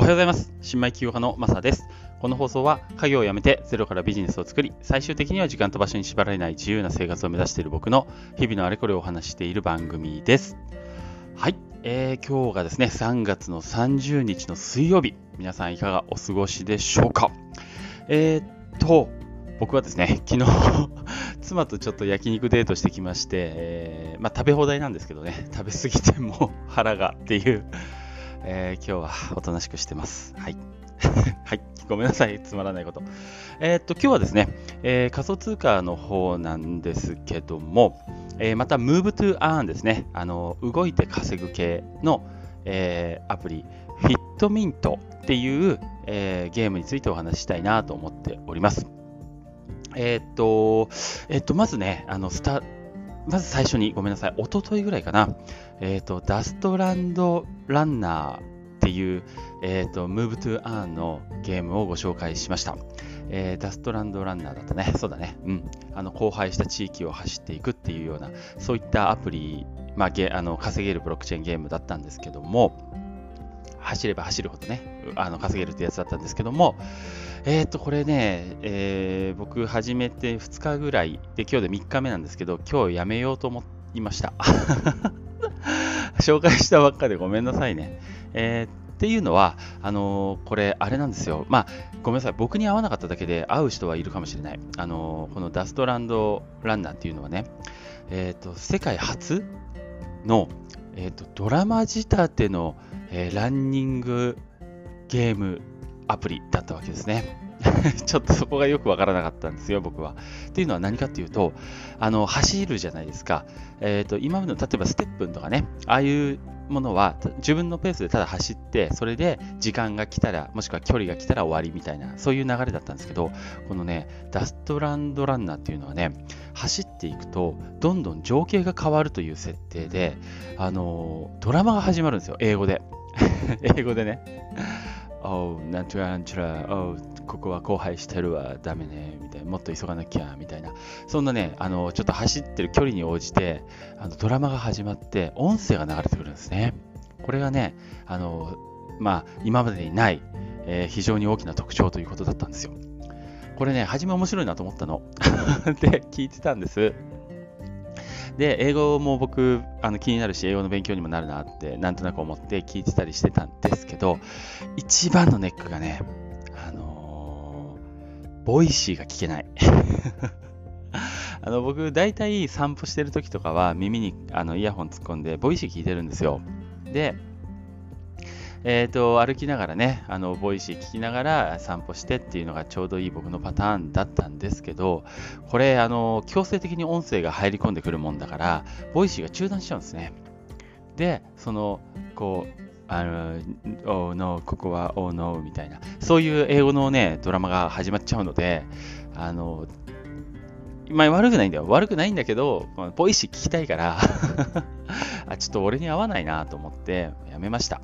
おはようございます。新米企業家のマサです。この放送は家業を辞めてゼロからビジネスを作り、最終的には時間と場所に縛られない自由な生活を目指している僕の日々のあれこれをお話している番組です。はい、えー、今日がですね、3月の30日の水曜日。皆さんいかがお過ごしでしょうか？えー、っと、僕はですね、昨日 妻とちょっと焼肉デートしてきまして、えーまあ、食べ放題なんですけどね、食べ過ぎても腹がっていう、えー今日はおとなしくしてます。はい。はい。ごめんなさい。つまらないこと。えーっと、今日はですね、えー仮想通貨の方なんですけども、えーまた Move to Earn ですね。あの、動いて稼ぐ系の、えーアプリ、FitMint っていう、えーゲームについてお話ししたいなと思っております。えーっと、えーっと、まずね、あの、スタ、まず最初にごめんなさい。一昨日ぐらいかな。えーっと、ダストランドランナーっていう、えーっと、Move to a のゲームをご紹介しました。えーダストランドランナーだったね。そうだね。うん。あの、荒廃した地域を走っていくっていうような、そういったアプリ、まあ、ゲあの稼げるブロックチェーンゲームだったんですけども、走れば走るほどね、あの稼げるってやつだったんですけども、えっ、と、これね、えー僕始めて2日ぐらいで、今日で3日目なんですけど、今日やめようと思いました。紹介したばっかでごめんなさいね。えーっていうのは、あのーこれ、あれなんですよ。まあ、ごめんなさい。僕に合わなかっただけで、会う人はいるかもしれない。あのーこのダストランドランナーっていうのはね、えっ、と、世界初の、えーとドラマ仕立ての、えーランニングゲームアプリだったわけですね。ちょっとそこがよくわからなかったんですよ、僕は。っていうのは何かっていうと、あの走るじゃないですか。えーと今までの例えばステップンとかね、ああいうものは自分のペースでただ走って、それで時間が来たら、もしくは距離が来たら終わりみたいな、そういう流れだったんですけど、このね、ダストランドランナーっていうのはね、走っていくと、どんどん情景が変わるという設定で、あのドラマが始まるんですよ、英語で。英語でね。おう、なんちゃらなんちゃら、おう、ここは荒廃してるわ、ダメね、みたいな、もっと急がなきゃ、みたいな。そんなね、あの、ちょっと走ってる距離に応じて、あのドラマが始まって、音声が流れてくるんですね。これがね、あの、まあ、今までにない、えー非常に大きな特徴ということだったんですよ。これね、初め面白いなと思ったの。で、聞いてたんです。で、英語も僕、あの気になるし、英語の勉強にもなるなって、なんとなく思って聞いてたりしてたんですけど、一番のネックがね、 Voicy が聞けない。あの僕、大体散歩してる時とかは耳にあのイヤホン突っ込んで、 Voicy 聞いてるんですよ。で、えー、と歩きながらね、あの Voicy 聞きながら散歩してっていうのがちょうどいい僕のパターンだったんですけど、これ、あの強制的に音声が入り込んでくるもんだから、 Voicy が中断しちゃうんですね。で、その、こう、あの、Oh no, ここは Oh no みたいな、そういう英語のね、ドラマが始まっちゃうので、あの、まあ、悪くないんだよ。悪くないんだけど、この Voicy 聞きたいから あ、ちょっと俺に合わないなと思ってやめました。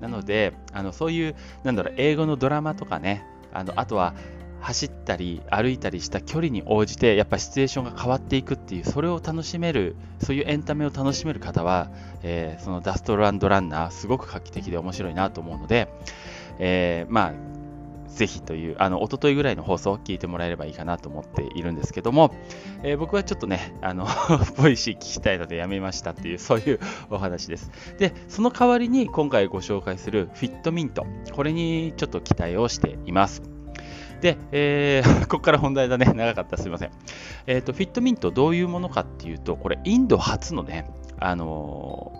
なので、あのそういう、なんだろう、英語のドラマとかね、あのあとは走ったり歩いたりした距離に応じて、やっぱシチュエーションが変わっていくっていう、それを楽しめる、そういうエンタメを楽しめる方は、えーその Dustland Runner、すごく画期的で面白いなと思うので、えーまあ、ぜひという、あの、一昨日ぐらいの放送を聞いてもらえればいいかなと思っているんですけども、えー僕はちょっとね、あの、Voicy 聞きたいのでやめましたっていう、そういう お話です。で、その代わりに今回ご紹介する Fitmint、これにちょっと期待をしています。で、えー ここから本題だね。長かった。すいません。えっ、と、 Fitmint どういうものかっていうと、これ、インド初のね、あの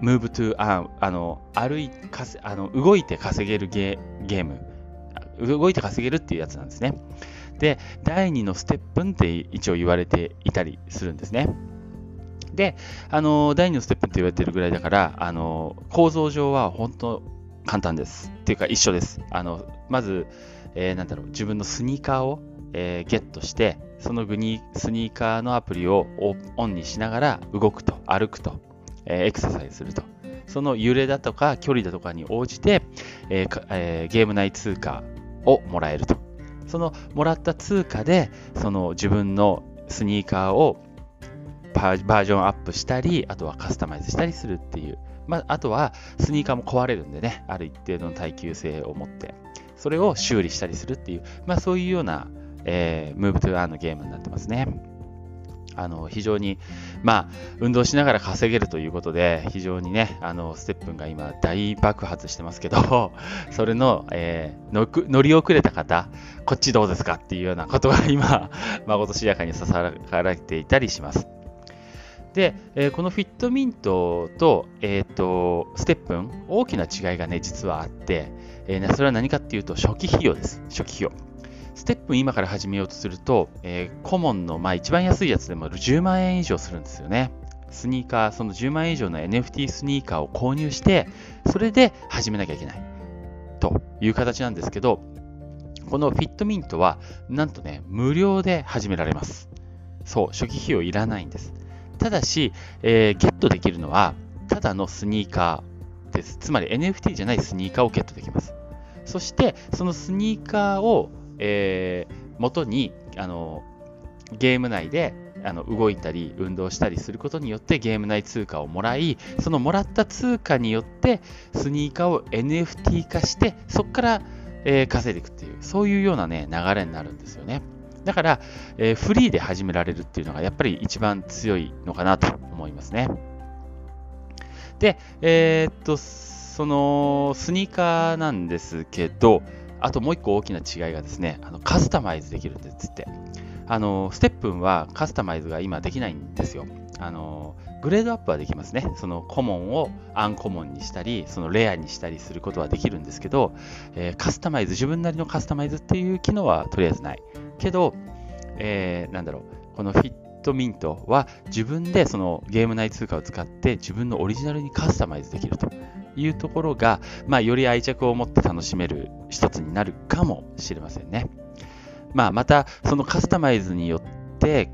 ー、 Move to あ、あの、歩いかせあの動いて稼げるゲーゲーム、動いて稼げるっていうやつなんですね。で、第2の Stepn って一応言われていたりするんですね。で、あの、第2の Stepn って言われてるぐらいだから、あの、構造上は本当簡単です。っていうか一緒です。あの、まず、えーなんだろう、自分のスニーカーを、えーゲットして、そのグニスニーカーのアプリをオンにしながら動くと、歩くと、えーエクササイズすると。その揺れだとか距離だとかに応じて、えーえーゲーム内通貨をもらえると。そのもらった通貨で、その自分のスニーカーをバージョンアップしたり、あとはカスタマイズしたりするっていう。まあ、あとはスニーカーも壊れるんでね、ある一定の耐久性を持って、それを修理したりするっていう、まあ、そういうような、えー、 Move to Earn のゲームになってますね。あの非常に、まあ、運動しながら稼げるということで、非常にね、あの Stepn が今、大爆発してますけど、それの、えー、乗り遅れた方、こっちどうですかっていうようなことが今、まことしやかにささやかれていたりします。で、えー、このフィットミントと,、えーと、ステップン、大きな違いがね、実はあって、えー、それは何かっていうと、初期費用です。初期費用。ステップン今から始めようとすると、えー、コモンの、まあ、一番安いやつでも10万円以上するんですよね。スニーカー、その10万円以上の NFT スニーカーを購入して、それで始めなきゃいけない。という形なんですけど、このフィットミントは、なんとね、無料で始められます。そう、初期費用いらないんです。ただし、えー、ゲットできるのは、ただのスニーカーです。つまり NFT じゃないスニーカーをゲットできます。そして、そのスニーカーをえー、元にあのゲーム内であの動いたり運動したりすることによってゲーム内通貨をもらいそのもらった通貨によってスニーカーを NFT 化してそこから、えー、稼いでいくっていうそういうようなね流れになるんですよねだから、えー、フリーで始められるっていうのがやっぱり一番強いのかなと思いますねでえー、っとそのスニーカーなんですけどあともう一個大きな違いがですね、あのカスタマイズできるんですって。あの、ステップンはカスタマイズが今できないんですよ。あの、グレードアップはできますね。そのコモンをアンコモンにしたり、そのレアにしたりすることはできるんですけど、えー、カスタマイズ、自分なりのカスタマイズっていう機能はとりあえずない。けど、えー、なんだろう、このフィットミントは自分でそのゲーム内通貨を使って自分のオリジナルにカスタマイズできるというところが、まあ、より愛着を持って楽しめる一つになるかもしれませんね。まあ、また、そのカスタマイズによって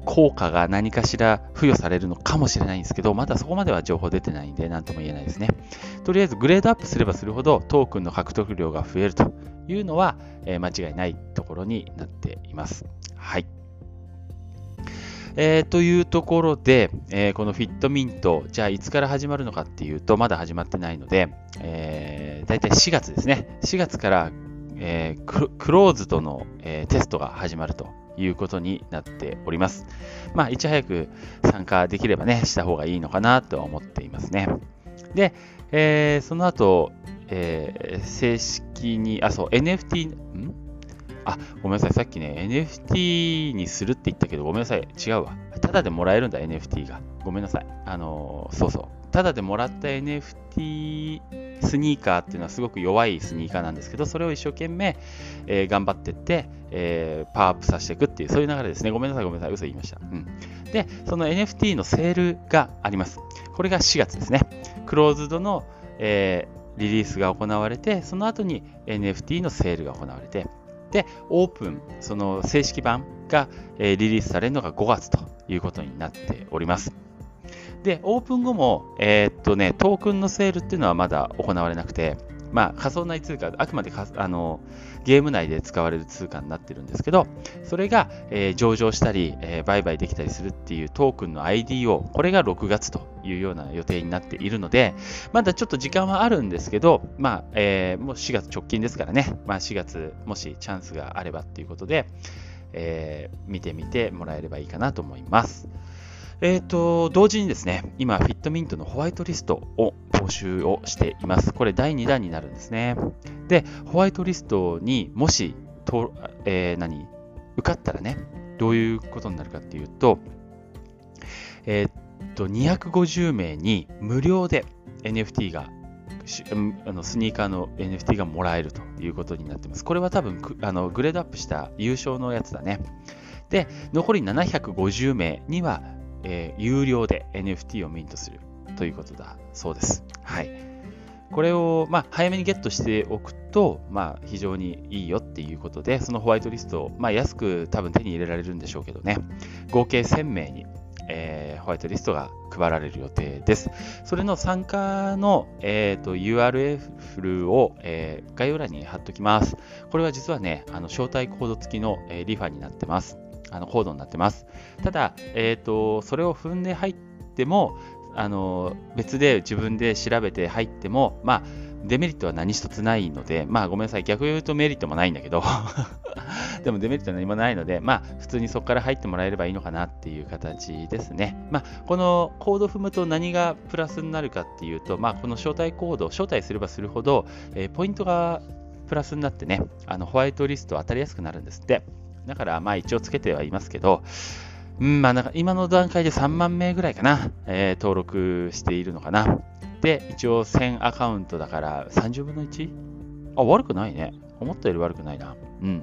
効果が何かしら付与されるのかもしれないんですけど、まだそこまでは情報出てないんで、何とも言えないですね。とりあえず、グレードアップすればするほどトークンの獲得量が増えるというのは、えー、間違いないところになっています。はい。えー、というところで、えー、このフィットミント、じゃあいつから始まるのかっていうと、まだ始まってないので、えー、大体4月ですね。4月から、え、クローズドの、え、テストが始まるということになっております。まあ、いち早く参加できればね、した方がいいのかなとは思っていますね。で、えー、その後、えー、正式に、あ、そう、NFT、ん？あ、ごめんなさい。さっきね、NFT にするって言ったけど、ごめんなさい。違うわ。ただでもらえるんだ、NFT が。ごめんなさい。あのー、そうそう。ただでもらった NFT スニーカーっていうのはすごく弱いスニーカーなんですけど、それを一生懸命、えー、頑張ってって、えー、パワーアップさせていくっていう、そういう流れですね。ごめんなさい、ごめんなさい。嘘言いました。うん。で、その NFT のセールがあります。これが4月ですね。クローズドの、えー、リリースが行われて、その後に NFT のセールが行われて、で、オープン、その正式版が、え、リリースされるのが5月ということになっております。で、オープン後も、えー、っとね、トークンのセールっていうのはまだ行われなくて、まあ、仮想内通貨、あくまであのゲーム内で使われる通貨になってるんですけど、それが、えー、上場したり、えー、売買できたりするっていうトークンの ID を、これが6月というような予定になっているので、まだちょっと時間はあるんですけど、まあ、えー、もう4月直近ですからね、まあ、4月、もしチャンスがあればっていうことで、えー、見てみてもらえればいいかなと思います。えっ、ー、と、同時にですね、今、フィットミントのホワイトリストを募集をしています。これ第2弾になるんですね。で、ホワイトリストにもし、とえー、何受かったらね、どういうことになるかっていうと、えっ、と、250名に無料で NFT があのスニーカーの NFT がもらえるということになってます。これは多分あのグレードアップした優勝のやつだね。で、残り750名にはえー、有料で NFT をミントするということだそうです。はい。これを、まあ、早めにゲットしておくと、まあ、非常にいいよっていうことで、そのホワイトリストを、まあ、安く多分手に入れられるんでしょうけどね、合計1000名に、えー、ホワイトリストが配られる予定です。それの参加の、えーと、URL を、えー、概要欄に貼っときます。これは実はね、あの招待コード付きの、えー、リファになってます。あのコードになってます。ただ、えっ、ー、と、それを踏んで入っても、あの別で自分で調べて入っても、まあ、デメリットは何一つないので、まあごめんなさい、逆言うとメリットもないんだけど でもデメリットは何もないので、まあ普通にそこから入ってもらえればいいのかなっていう形ですね。まあこのコード踏むと何がプラスになるかっていうと、まあこの招待コード、招待すればするほど、えー、ポイントがプラスになってね、あのホワイトリスト当たりやすくなるんですって。だからまあ一応つけてはいますけど、うん、まあなんか今の段階で3万名ぐらいかな、えー、登録しているのかな。で、一応1000アカウントだから30分の 1? あ、悪くないね。思ったより悪くないな。うん。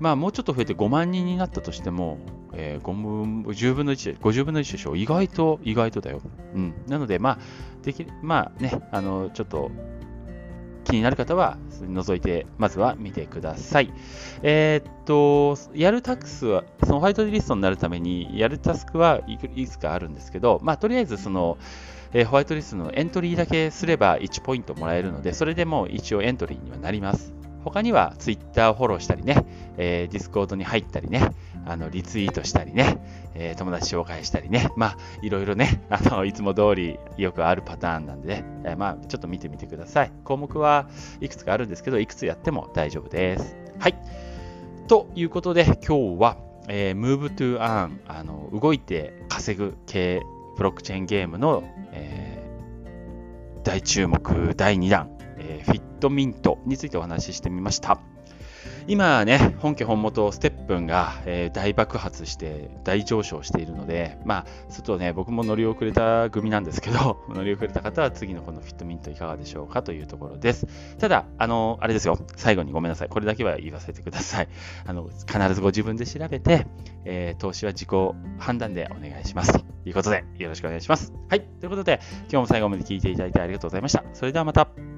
まあもうちょっと増えて5万人になったとしても、えー、5分、10分の1で、50分の1でしょ。意外と、意外とだよ。うん。なので、まあ、できまあね、あの、ちょっと、気になる方は覗いて、まずは見てください。えー、っと、やるタスクスは、そのホワイトリストになるために、やるタスクはいくつかあるんですけど、まあ、とりあえず、その、えー、ホワイトリストのエントリーだけすれば1ポイントもらえるので、それでも一応エントリーにはなります。他には Twitter をフォローしたりね、えー、Discord に入ったりね、あのリツイートしたりね、えー、友達紹介したりね、まあ、いろいろね、あのいつも通りよくあるパターンなんでね、えー、まあ、ちょっと見てみてください。項目はいくつかあるんですけど、いくつやっても大丈夫です。はい。ということで、今日は、えー、Move to Earn、あの動いて稼ぐ系ブロックチェーンゲームの、えー、大注目第2弾、えー、フィットミントについてお話ししてみました。今ね、本家本元ステップンが、えー、大爆発して大上昇しているので、まあ、ちょっとね、僕も乗り遅れた組なんですけど、乗り遅れた方は次のこのフィットミントいかがでしょうかというところです。ただ、あの、あれですよ、最後にごめんなさい。これだけは言わせてください。あの、必ずご自分で調べて、えー、投資は自己判断でお願いします。ということで、よろしくお願いします。はい。ということで、今日も最後まで聞いていただいてありがとうございました。それではまた。